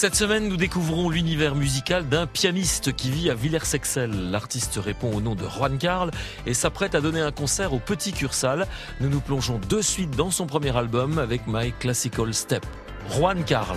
Cette semaine, nous découvrons l'univers musical d'un pianiste qui vit à Villers-Sexel. L'artiste répond au nom de Juan Carl et s'apprête à donner un concert au Petit Cursal. Nous nous plongeons de suite dans son premier album avec My Classical Step. Juan Carl.